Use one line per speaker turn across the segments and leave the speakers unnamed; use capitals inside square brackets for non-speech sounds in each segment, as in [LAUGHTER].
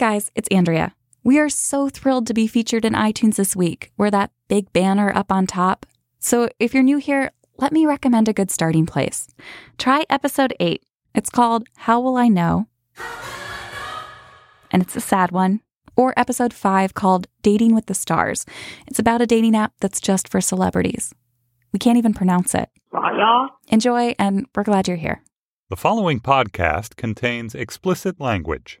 guys, it's Andrea. We are so thrilled to be featured in iTunes this week. We're that big banner up on top. So if you're new here, let me recommend a good starting place. Try episode 8. It's called How Will I Know? And it's a sad one. Or episode 5 called Dating with the Stars. It's about a dating app that's just for celebrities. We can't even pronounce it. Enjoy, and we're glad you're here.
The following podcast contains explicit language.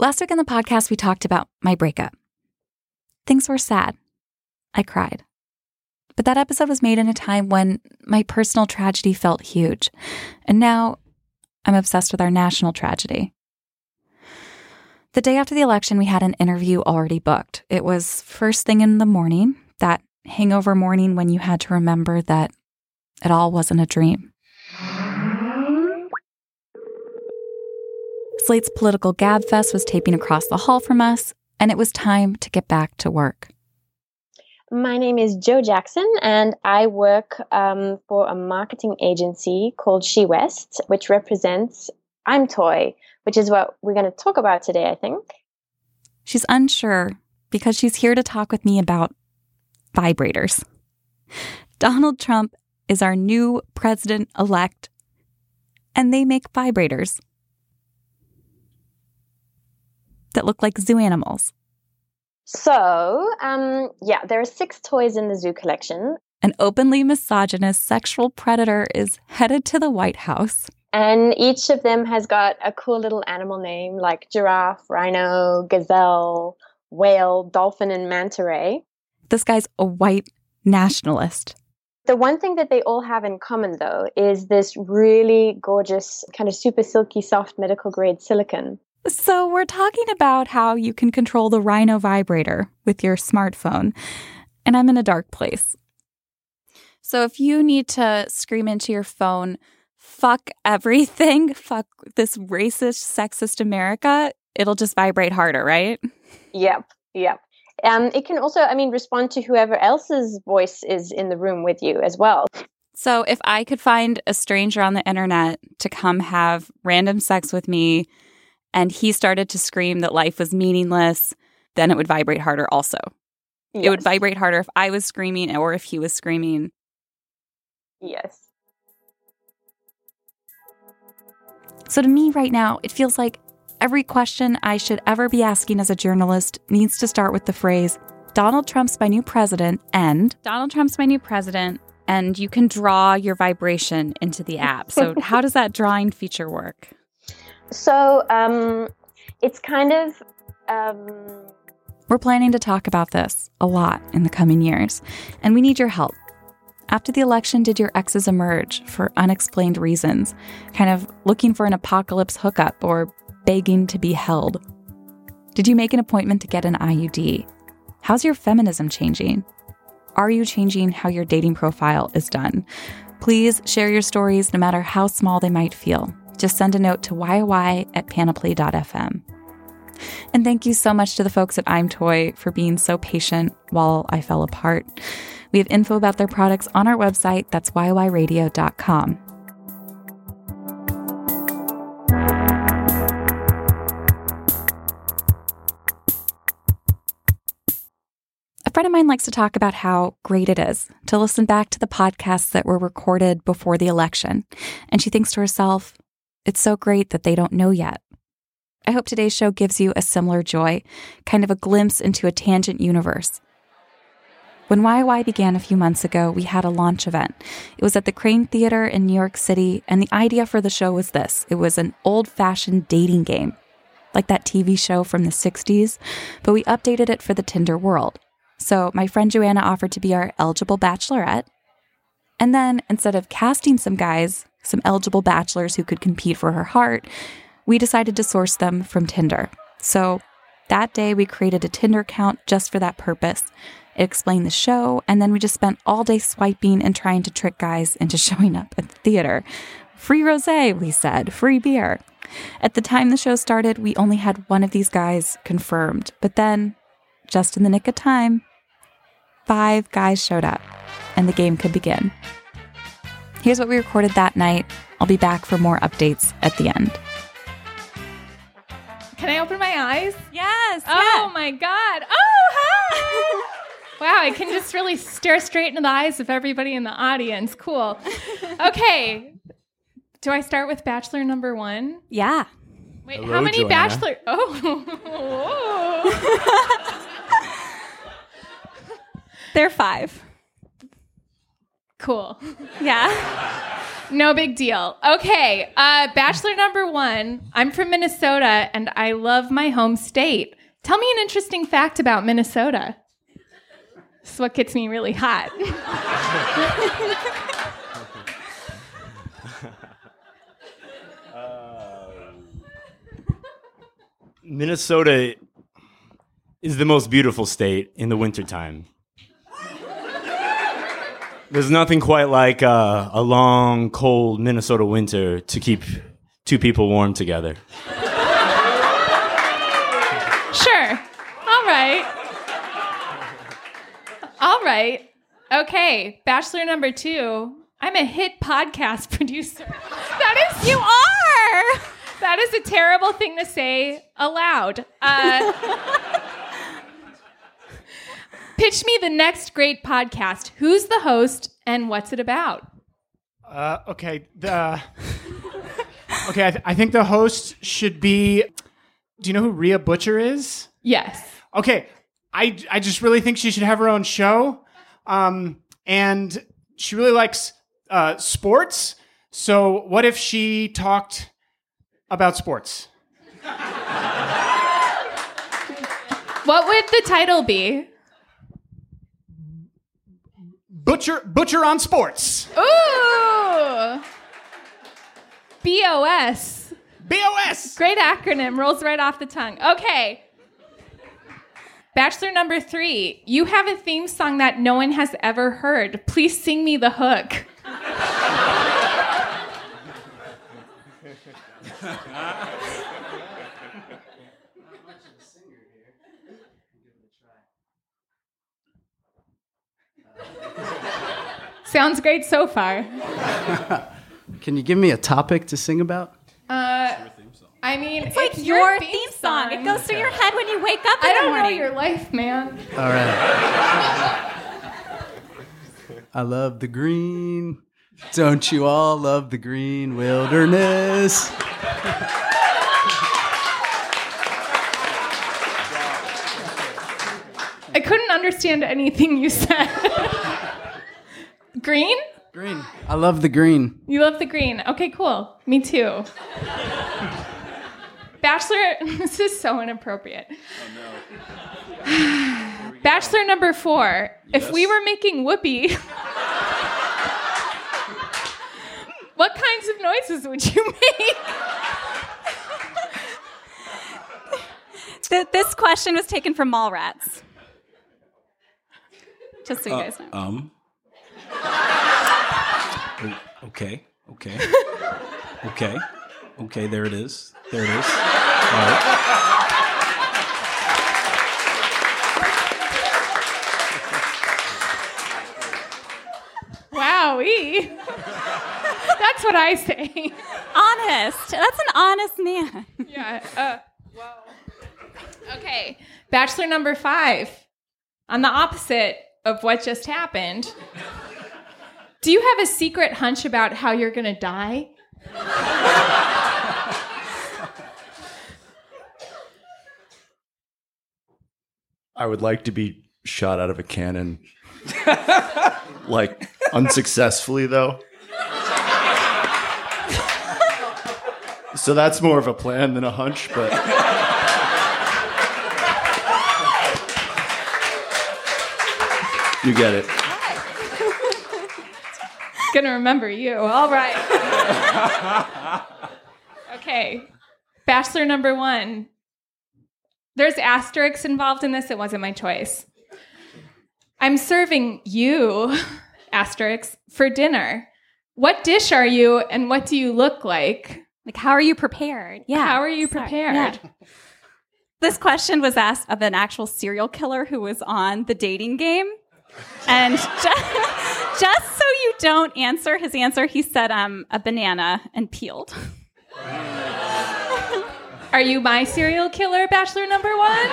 Last week on the podcast, we talked about my breakup. Things were sad. I cried. But that episode was made in a time when my personal tragedy felt huge. And now I'm obsessed with our national tragedy. The day after the election, we had an interview already booked. It was first thing in the morning, that hangover morning when you had to remember that it all wasn't a dream. Slate's political Gabfest was taping across the hall from us, and it was time to get back to work.
My name is Joe Jackson, and I work um, for a marketing agency called She West, which represents I'm Toy, which is what we're going to talk about today, I think.
She's unsure because she's here to talk with me about vibrators. Donald Trump is our new president elect, and they make vibrators that look like zoo animals.
So, um, yeah, there are six toys in the zoo collection.
An openly misogynist sexual predator is headed to the White House.
And each of them has got a cool little animal name like giraffe, rhino, gazelle, whale, dolphin, and manta ray.
This guy's a white nationalist.
The one thing that they all have in common, though, is this really gorgeous, kind of super silky, soft medical grade silicone.
So, we're talking about how you can control the Rhino vibrator with your smartphone, and I'm in a dark place. So, if you need to scream into your phone, fuck everything, [LAUGHS] fuck this racist, sexist America, it'll just vibrate harder, right?
Yep, yep. Um, it can also, I mean, respond to whoever else's voice is in the room with you as well.
So, if I could find a stranger on the internet to come have random sex with me, and he started to scream that life was meaningless, then it would vibrate harder also.
Yes.
It would vibrate harder if I was screaming or if he was screaming.
Yes.
So to me right now, it feels like every question I should ever be asking as a journalist needs to start with the phrase Donald Trump's my new president and Donald Trump's my new president and you can draw your vibration into the app. So how does that drawing feature work?
So um, it's kind of. Um,
We're planning to talk about this a lot in the coming years, and we need your help. After the election, did your exes emerge for unexplained reasons, kind of looking for an apocalypse hookup or begging to be held? Did you make an appointment to get an IUD? How's your feminism changing? Are you changing how your dating profile is done? Please share your stories, no matter how small they might feel just send a note to YY at panoply.fm. And thank you so much to the folks at I'm Toy for being so patient while I fell apart. We have info about their products on our website, that's yyradio.com. A friend of mine likes to talk about how great it is to listen back to the podcasts that were recorded before the election. And she thinks to herself, it's so great that they don't know yet. I hope today's show gives you a similar joy, kind of a glimpse into a tangent universe. When YY began a few months ago, we had a launch event. It was at the Kraine Theater in New York City, and the idea for the show was this it was an old fashioned dating game, like that TV show from the 60s, but we updated it for the Tinder world. So my friend Joanna offered to be our eligible bachelorette. And then instead of casting some guys, some eligible bachelors who could compete for her heart, we decided to source them from Tinder. So that day, we created a Tinder account just for that purpose. It explained the show, and then we just spent all day swiping and trying to trick guys into [LAUGHS] showing up at the theater. Free rose, we said, free beer. At the time the show started, we only had one of these guys confirmed, but then, just in the nick of time, five guys showed up, and the game could begin. Here's what we recorded that night. I'll be back for more updates at the end.
Can I open my eyes?
Yes.
Oh
yeah.
my God. Oh, hi. [LAUGHS] wow, I can just really stare straight into the eyes of everybody in the audience. Cool. [LAUGHS] Okay. Do I start with bachelor number one?
Yeah.
Wait,
Hello,
how many
Joanna.
bachelor? Oh. [LAUGHS]
They're five.
Cool.
Yeah.
No big deal. Okay, uh, bachelor number one. I'm from Minnesota and I love my home state. Tell me an interesting fact about Minnesota. This is what gets me really hot. [LAUGHS]
Minnesota is the most beautiful state in the wintertime. There's nothing quite like uh, a long, cold Minnesota winter to keep two people warm together.
Sure. All right. All right. Okay, bachelor number two. I'm a hit podcast [LAUGHS] producer. That is
You are.
That is a terrible thing to say aloud. Uh, pitch me the next great podcast. Who's the host and what's it about?
Uh, okay. The okay. I, th- I think the host should be. Do you know who Rhea Butcher is?
Yes.
Okay. I I just really think she should have her own show. Um, and she really likes uh, sports. So what if she talked about sports?
What would the title be?
Butcher Butcher on sports.
Ooh! BOS.
BOS.
Great acronym, rolls right off the tongue. Okay. Bachelor number three, you have a theme song that no one has ever heard. Please sing me the hook. [LAUGHS] Sounds great so far. [LAUGHS]
Can you give me a topic to sing about?
Uh, I mean, it's,
Like your theme song. It goes through your head when you wake up in
I don't know
morning.
your life, man.
All right. [LAUGHS] I love the green. Don't you all love the green wilderness?
I couldn't understand anything you said. [LAUGHS] green?
Green. I love the green.
You love the green. Okay, cool. Me too. Bachelor, [LAUGHS] this is so inappropriate. Bachelor number four. If we were making whoopee, what kinds of noises would you make?
Th- this question was taken from Mallrats. Just so you guys know.
Um. Okay. Okay. Okay. Okay. There it is. There it is. All right.
Wowee. That's what I say.
honest. That's an honest man.
Yeah. Uh, whoa. Okay. Bachelor number five. On the opposite of what just happened, do you have a secret hunch about how you're going to die?
I would like to be shot out of a cannon. [LAUGHS] like unsuccessfully though. so that's more of a plan than a hunch, but you get it.
Gonna remember you. All right. [LAUGHS] okay. Bachelor number one. There's asterisks involved in this. It wasn't my choice. I'm serving you, asterisk, for dinner. What dish are you and what do you look like?
Like, how are you prepared? Yeah.
How are you
Sorry.
prepared?
Yeah. This question was asked of an actual serial killer who was on the dating game. And [LAUGHS] just, just so you don't answer his answer, he said um, a banana and peeled. [LAUGHS]
Are you my serial killer, Bachelor number one?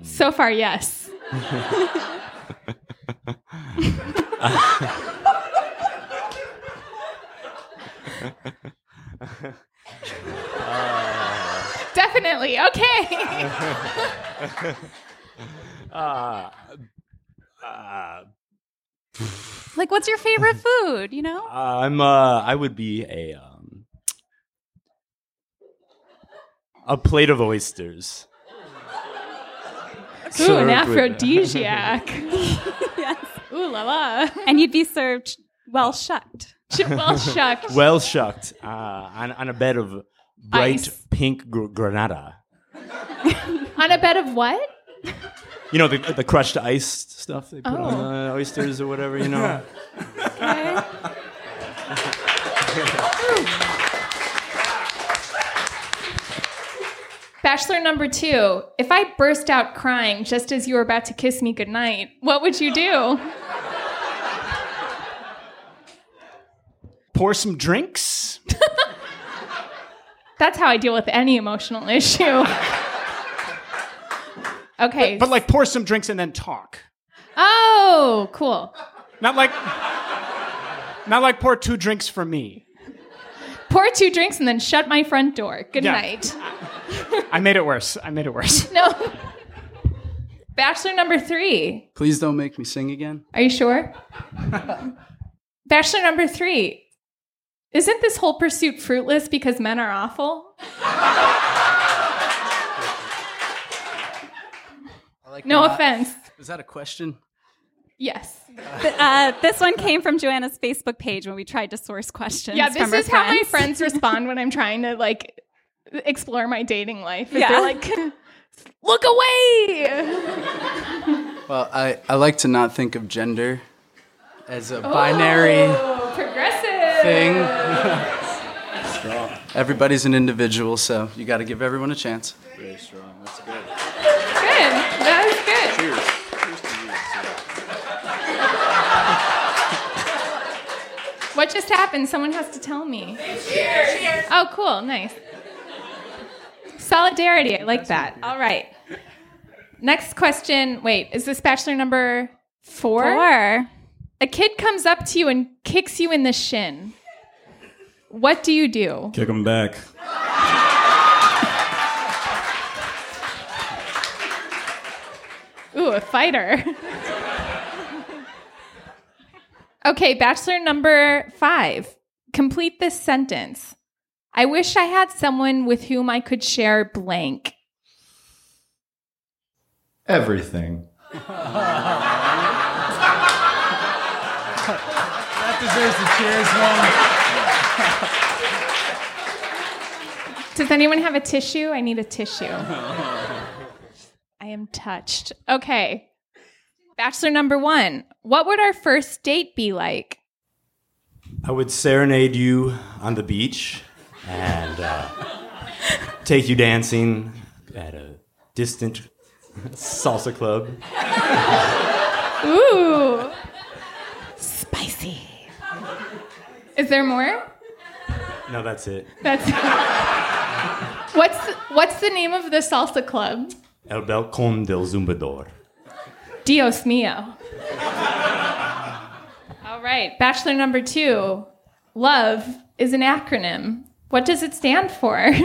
[LAUGHS] so far, yes. [LAUGHS] Definitely. Okay. [LAUGHS]
Uh, uh,
Like, what's your favorite food? You know? [LAUGHS]
I'm. Uh, I would be a um, a plate of oysters.
Ooh, an aphrodisiac. [LAUGHS]
yes.
Ooh la la.
And you'd be served well shucked.
well shucked.
well shucked uh, on, on a bed of bright
Ice.
pink gr- granada. [LAUGHS]
On a bed of what?
You know the the crushed ice stuff they put
Oh.
on uh, oysters or whatever. You know.
Okay. Bachelor number two. If I burst out crying just as you were about to kiss me goodnight, what would you do?
Pour some drinks.
That's how I deal with any emotional issue. [LAUGHS] Okay.
But like pour some drinks and then talk.
oh, cool.
Not like not like pour two drinks for me.
Pour two drinks and then shut my front door. Good
Yeah.
night.
I made it worse. I made it worse. [LAUGHS]
No. Bachelor number three.
Please don't make me sing again.
Are you sure? [LAUGHS] Bachelor number three. Isn't this whole pursuit fruitless because men are awful?
Like
No offense.
Was that a question?
Yes.
Uh, this one came from Joanna's Facebook page when we tried to source questions.
Yeah,
from
this
her
is how my
friends.
friends respond when I'm trying to like explore my dating life.
Yeah.
They're like, look away.
Well, I, I like to not think of gender as a binary
Oh, progressive.
Thing. Everybody's an individual, so you got to give everyone a chance.
Very strong. That's good.
Good. That was good.
Cheers. Cheers to you.
What just happened? Someone has to tell me. Cheers. Oh, cool. Nice. Solidarity. I like that. All right. Next question. Wait, is this bachelor number four?
Four.
A kid comes up to you and kicks you in the shin. What do you do?
Kick him back.
Ooh, a fighter. okay, bachelor number five. Complete this sentence. I wish I had someone with whom I could share blank.
Everything. [LAUGHS]
deserves the cheers one.
Does anyone have a tissue? I need a tissue. I am touched. Okay. Bachelor number one. What would our first date be like?
I would serenade you on the beach and uh, take you dancing at a distant salsa club.
Ooh. Is there more?
No, that's it.
That's What's the, what's the name of the salsa club?
El Balcón del Zumbador.
Dios mío. All right, bachelor number 2. Love is an acronym. What does it stand for? [LAUGHS]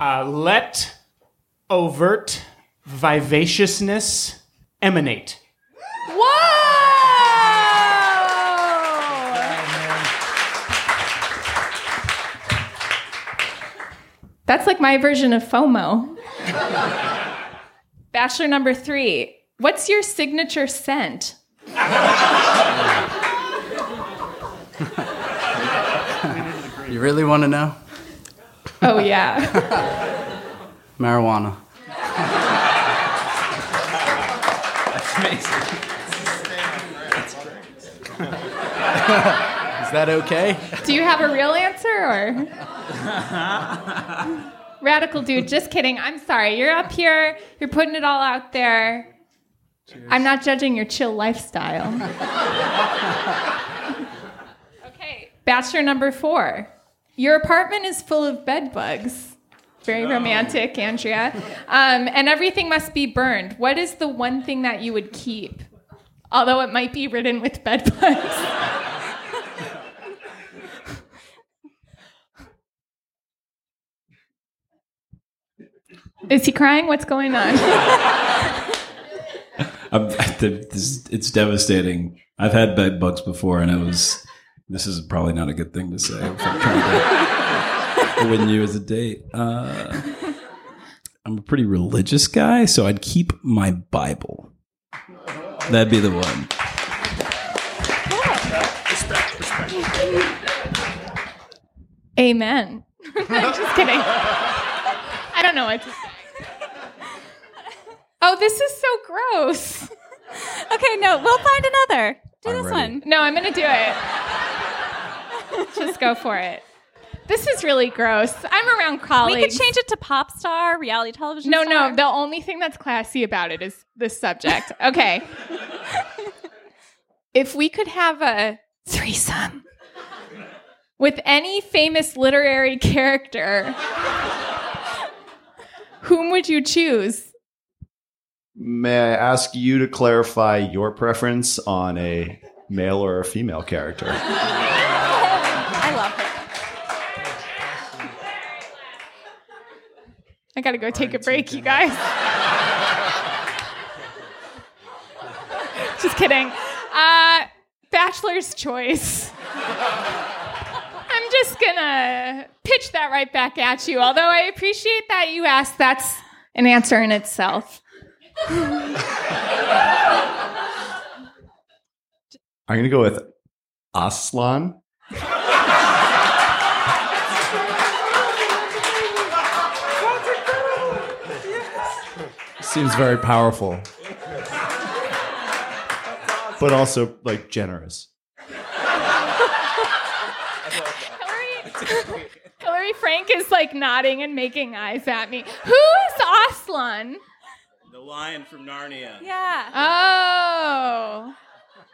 Uh, let overt vivaciousness emanate.
That's like my version of FOMO. Bachelor number three. What's your signature scent? [LAUGHS]
You really want to know?
Oh, yeah. [LAUGHS]
Marijuana. [LAUGHS] Is that okay?
Do you have a real answer or? [LAUGHS] Radical dude, just kidding. I'm sorry. You're up here, you're putting it all out there. I'm not judging your chill lifestyle. okay, bachelor number four. Your apartment is full of bed bugs. Very romantic, Andrea. Um, and everything must be burned. What is the one thing that you would keep? Although it might be ridden with bed bugs. [LAUGHS] Is he crying? What's going on? [LAUGHS]
I'm, [LAUGHS] this, it's devastating. I've had bed bugs before, and it was. This is probably not a good thing to say if I'm trying to [LAUGHS] win you as a date. Uh, I'm a pretty religious guy, so I'd keep my Bible. That'd be the one.
Amen. Just kidding. I don't know what to say. Oh, this is so gross. [LAUGHS]
Okay, no, we'll find another. Do
I'm
this
ready.
one.
No, I'm going to do it. Just go for it. This is really gross. I'm around colleagues.
We could change it to pop star, reality television.
No,
star.
no. The only thing that's classy about it is this subject. [LAUGHS] Okay. if we could have a threesome with any famous literary character, whom would you choose?
May I ask you to clarify your preference on a male or a female character? [LAUGHS]
I love her.
I gotta go take a break, you guys. Just kidding. Uh, bachelor's choice. I'm just gonna pitch that right back at you. Although I appreciate that you asked, that's an answer in itself.
I'm going to go with Aslan. Seems very powerful. But also, like, generous.
Hillary, Frank is like nodding and making eyes at me. Who is Aslan?
The lion from Narnia.
Yeah.
Oh.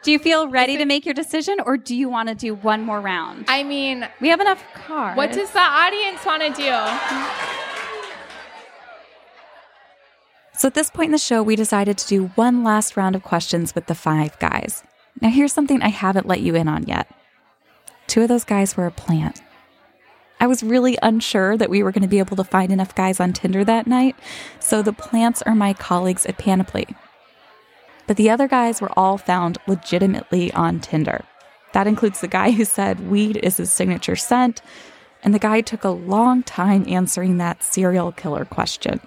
Do you feel ready to make your decision, or do you want to do one more round?
I mean,
we have enough cards.
what does the audience want to do?
So at this point in the show, we decided to do one last round of questions with the five guys. Now, here's something I haven't let you in on yet. Two of those guys were a plant. I was really unsure that we were going to be able to find enough guys on Tinder that night, so the plants are my colleagues at Panoply. But the other guys were all found legitimately on Tinder. That includes the guy who said weed is his signature scent, and the guy took a long time answering that serial killer question.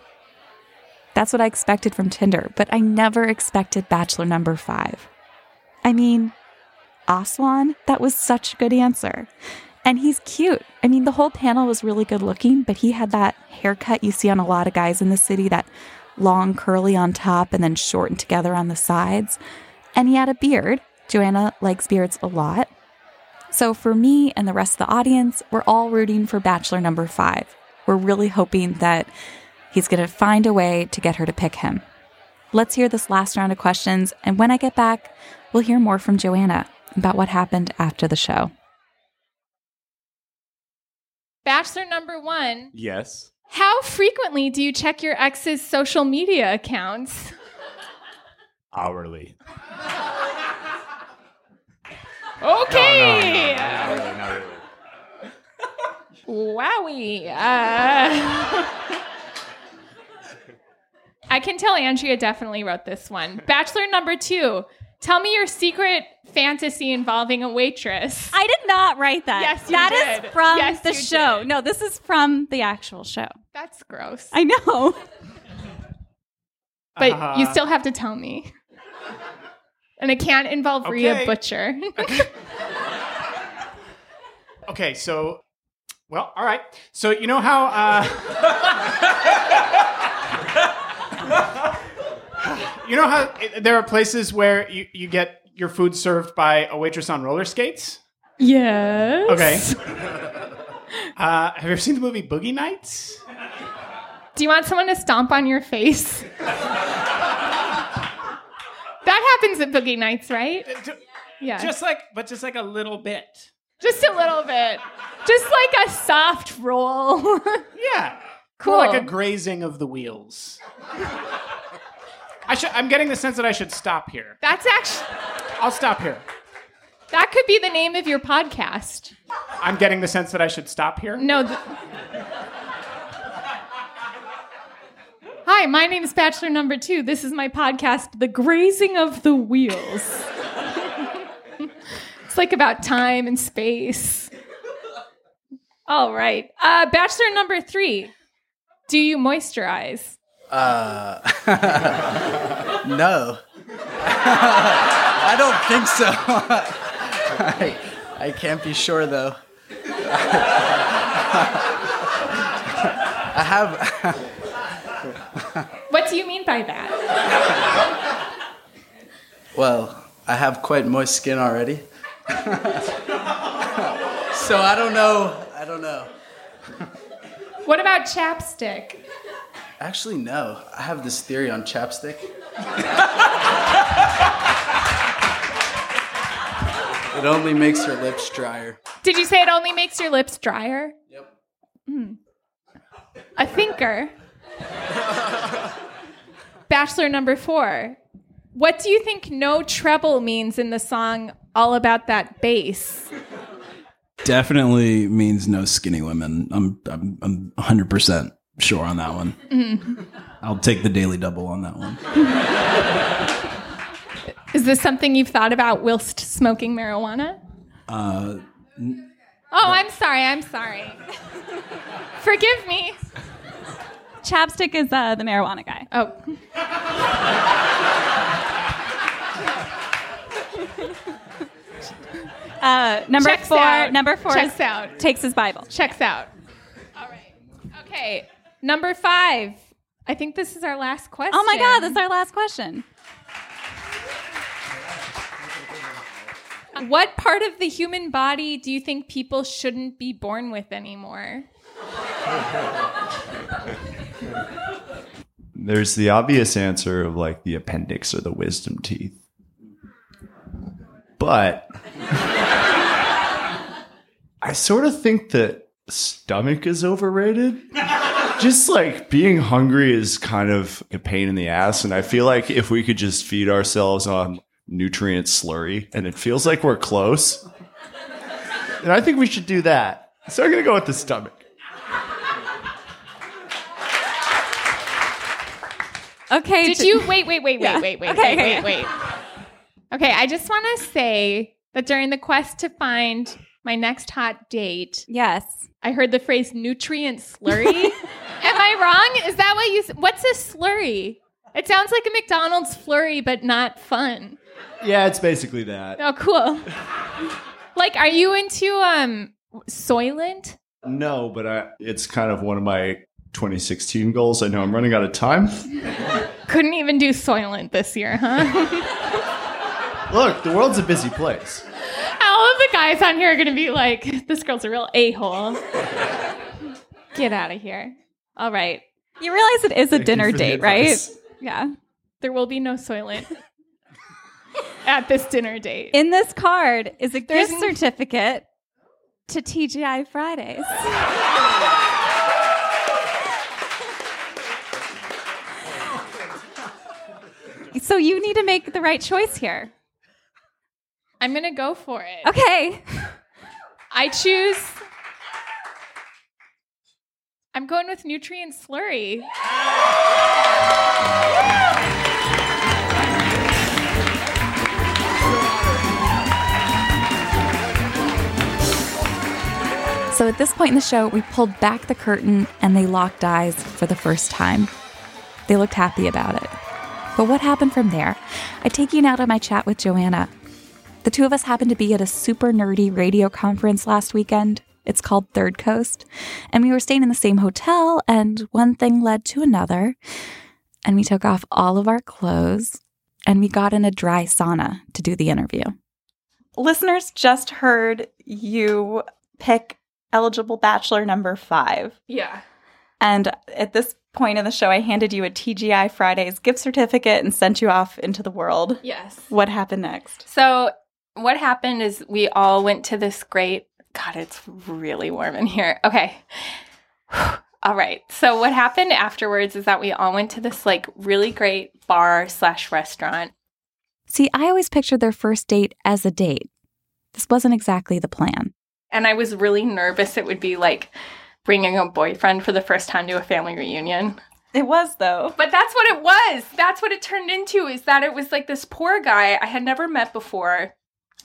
That's what I expected from Tinder, but I never expected Bachelor number five. I mean, Aslan, that was such a good answer. And he's cute. I mean, the whole panel was really good looking, but he had that haircut you see on a lot of guys in the city that long curly on top and then shortened together on the sides. And he had a beard. Joanna likes beards a lot. So for me and the rest of the audience, we're all rooting for Bachelor number five. We're really hoping that he's going to find a way to get her to pick him. Let's hear this last round of questions, and when I get back, we'll hear more from Joanna about what happened after the show.
Bachelor number one.
Yes.
How frequently do you check your ex's social media accounts? [LAUGHS]
Hourly. [LAUGHS]
Okay.
Not really, not really.
Wowie. Uh, [LAUGHS] I can tell Andrea definitely wrote this one. Bachelor number two. Tell me your secret fantasy involving a waitress.
I did not write that.
Yes, you
That is
did.
from
Yes,
the show.
did.
No, this is from the actual show.
That's gross.
I know. [LAUGHS]
But
Uh,
you still have to tell me. and it can't involve Rhea Butcher. [LAUGHS]
Okay, so, well, all right. So you know how. Uh, [LAUGHS] you know how there are places where you, you get your food served by a waitress on roller skates?
yes.
Okay. [LAUGHS] Uh, have you ever seen the movie Boogie Nights?
Do you want someone to stomp on your face? that happens at Boogie Nights, right? Yeah.
Just like, but just like a little bit.
Just a little bit. Just like a soft roll. [LAUGHS]
Yeah.
Cool.
More like a grazing of the wheels. I should, I'm getting the sense that I should stop here.
That's actually
I'll stop here.
that could be the name of your podcast.
I'm getting the sense that I should stop here.
No. Th- Hi, my name is Bachelor Number Two. This is my podcast, The Grazing of the Wheels. [LAUGHS] it's like about time and space. All right. Uh, Bachelor Number Three. Do you moisturize?
Uh, [LAUGHS] no. [LAUGHS] I don't think so. [LAUGHS] I, I can't be sure though. I have.
What do you mean by that?
Well, I have quite moist skin already. so I don't know. I don't know.
What about chapstick?
Actually, no. I have this theory on chapstick. it only makes your lips drier.
Did you say it only makes your lips drier?
Yep.
Hmm. A thinker. Bachelor number four. What do you think no treble means in the song All About That Bass?
Definitely means no skinny women. I'm I'm I'm 100 percent sure on that one.
Mhm.
I'll take the daily double on that one. [LAUGHS]
Is this something you've thought about whilst smoking marijuana?
Uh,
Oh, I'm sorry. I'm sorry. [LAUGHS] Forgive me.
Chapstick is uh, the marijuana guy.
Oh. [LAUGHS]
Uh, number
Checks
four.
out.
Number four
Checks
is-
out.
takes his Bible.
Checks out. All right. Okay. Number five. I think this is our last question.
Oh my God, this is our last question. [LAUGHS]
What part of the human body do you think people shouldn't be born with anymore?
There's the obvious answer of like the appendix or the wisdom teeth. But [LAUGHS] I sort of think that stomach is overrated. [LAUGHS] Just like being hungry is kind of a pain in the ass. And I feel like if we could just feed ourselves on nutrient slurry and it feels like we're close, then I think we should do that. So I'm going to go with the stomach.
Okay.
Did
t-
you wait, wait, wait, wait,
Yeah.
wait, wait,
Okay,
wait,
okay,
wait, wait. Okay, I just want to say that during the quest to find my next hot date,
yes,
I heard the phrase nutrient slurry. [LAUGHS] Am I wrong? Is that what you? What's a slurry? It sounds like a McDonald's flurry, but not fun.
Yeah, it's basically that.
Oh, cool. like, are you into um Soylent?
No, but I, it's kind of one of my 2016 goals. I know I'm running out of time.
Couldn't even do Soylent this year, huh? [LAUGHS]
Look, the world's a busy place.
All of the guys on here are gonna be like, "This girl's a real a hole." Get out of here. All right.
You realize it is a
Thank
dinner date, right? Yeah.
There will be no Soylent at this dinner date.
In this card is a
There's
gift
n-
certificate to TGI Fridays. so you need to make the right choice here.
I'm gonna go for it.
Okay.
I choose. I'm going with nutrient slurry.
So at this point in the show, we pulled back the curtain and they locked eyes for the first time. They looked happy about it. But what happened from there? I take you now to my chat with Joanna. The two of us happened to be at a super nerdy radio conference last weekend. It's called Third Coast. And we were staying in the same hotel, and one thing led to another. And we took off all of our clothes and we got in a dry sauna to do the interview.
Listeners just heard you pick eligible bachelor number five.
Yeah.
And at this point in the show, I handed you a TGI Fridays gift certificate and sent you off into the world.
Yes.
What happened next?
So, what happened is we all went to this great, God, it's really warm in here. Okay. [SIGHS] all right. So, what happened afterwards is that we all went to this like really great bar slash restaurant.
See, I always pictured their first date as a date. This wasn't exactly the plan.
And I was really nervous it would be like bringing a boyfriend for the first time to a family reunion.
It was though.
But that's what it was. That's what it turned into is that it was like this poor guy I had never met before.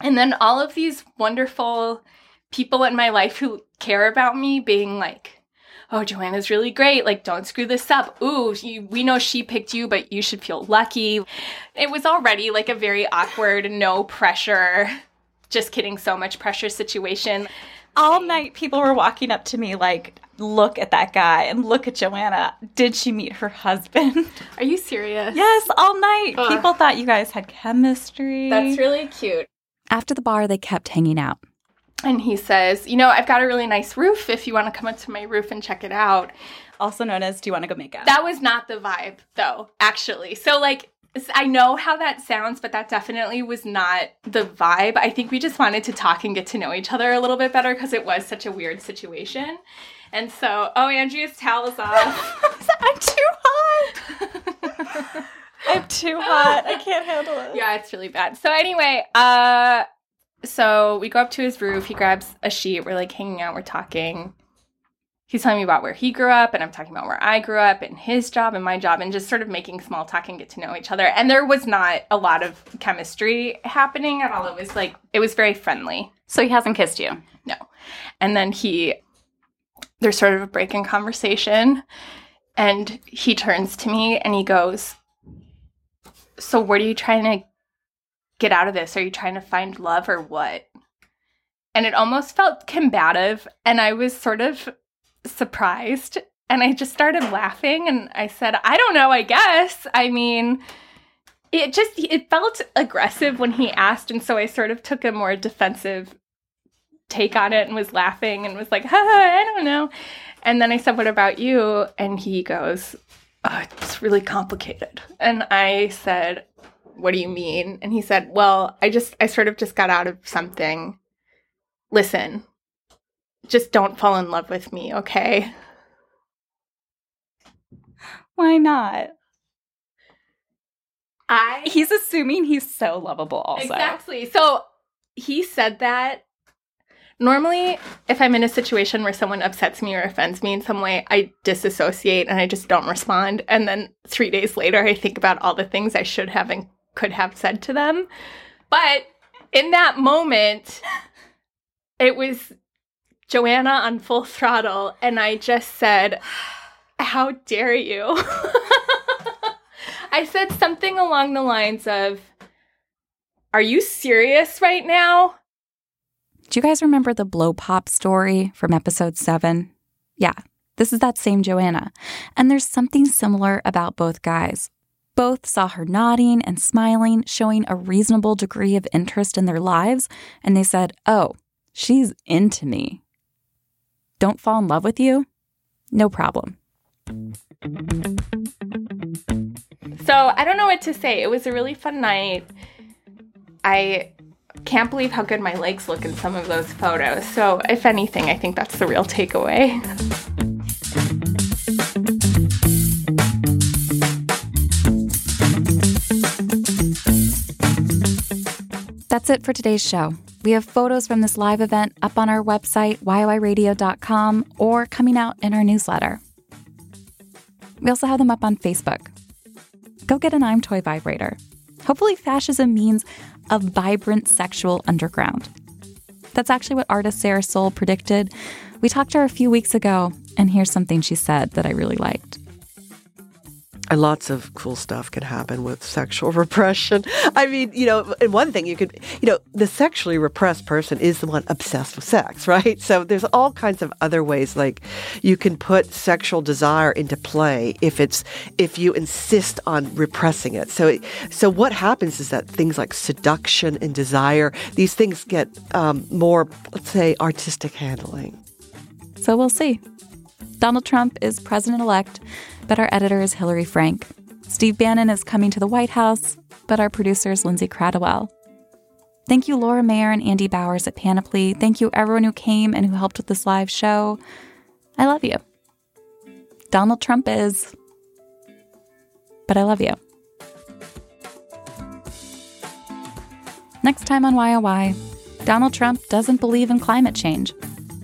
And then all of these wonderful people in my life who care about me being like, oh, Joanna's really great. Like, don't screw this up. Ooh, you, we know she picked you, but you should feel lucky. It was already like a very awkward, no pressure, just kidding, so much pressure situation.
All night, people were walking up to me like, look at that guy and look at Joanna. Did she meet her husband? [LAUGHS]
Are you serious?
Yes, all night.
Ugh.
People thought you guys had chemistry.
That's really cute.
After the bar, they kept hanging out.
And he says, You know, I've got a really nice roof if you want to come up to my roof and check it out.
Also known as, do you want to go make out?
That was not the vibe, though, actually. So, like, I know how that sounds, but that definitely was not the vibe. I think we just wanted to talk and get to know each other a little bit better because it was such a weird situation. And so, oh, Andrea's towel is off. [LAUGHS]
I'm too hot. [LAUGHS] I'm too hot. I can't handle it.
yeah, it's really bad. So anyway, uh so we go up to his roof, he grabs a sheet, we're like hanging out, we're talking. He's telling me about where he grew up, and I'm talking about where I grew up, and his job and my job, and just sort of making small talk and get to know each other. And there was not a lot of chemistry happening at all. It was like, it was very friendly.
So he hasn't kissed you?
No. And then he, there's sort of a break in conversation, and he turns to me and he goes, So, what are you trying to get out of this? Are you trying to find love or what? And it almost felt combative, and I was sort of surprised. And I just started laughing, and I said, I don't know, I guess. I mean, it just it felt aggressive when he asked and so i sort of took a more defensive take on it and was laughing and was like ha, i don't know and then i said what about you and he goes oh, it's really complicated and i said what do you mean and he said well i just i sort of just got out of something listen just don't fall in love with me okay
Why not?
i
He's assuming he's so lovable also.
Exactly. So he said that. Normally, if I'm in a situation where someone upsets me or offends me in some way, I disassociate and I just don't respond. And then three days later, I think about all the things I should have and could have said to them. But in that moment, it was Joanna on full throttle, and I just said, How dare you? [LAUGHS] I said something along the lines of, Are you serious right now?
Do you guys remember the blow pop story from episode 7? Yeah, this is that same Joanna. And there's something similar about both guys. Both saw her nodding and smiling, showing a reasonable degree of interest in their lives, and they said, Oh, she's into me. Don't fall in love with you? No problem.
So I don't know what to say. It was a really fun night. I can't believe how good my legs look in some of those photos. So, if anything, I think that's the real takeaway. [LAUGHS]
That's it for today's show. We have photos from this live event up on our website, yoiradio.com, or coming out in our newsletter. We also have them up on Facebook. Go get an I'm Toy vibrator. Hopefully, fascism means a vibrant sexual underground. That's actually what artist Sarah Soul predicted. We talked to her a few weeks ago, and here's something she said that I really liked.
And lots of cool stuff can happen with sexual [LAUGHS] repression. I mean, you know, and one thing you could, you know, the sexually repressed person is the one obsessed with sex, [LAUGHS] right? So there's all kinds of other ways like you can put sexual desire into play if it's if you insist on repressing it. So so what happens is that things like seduction and desire, these things get um, more, let's say, artistic handling.
So we'll see. Donald Trump is president elect, but our editor is Hillary Frank. Steve Bannon is coming to the White House, but our producer is Lindsay Cradwell. Thank you, Laura Mayer and Andy Bowers at Panoply. Thank you, everyone who came and who helped with this live show. I love you. Donald Trump is, but I love you. Next time on YOY, Donald Trump doesn't believe in climate change.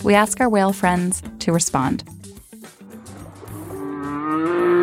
We ask our whale friends to respond. Thank you.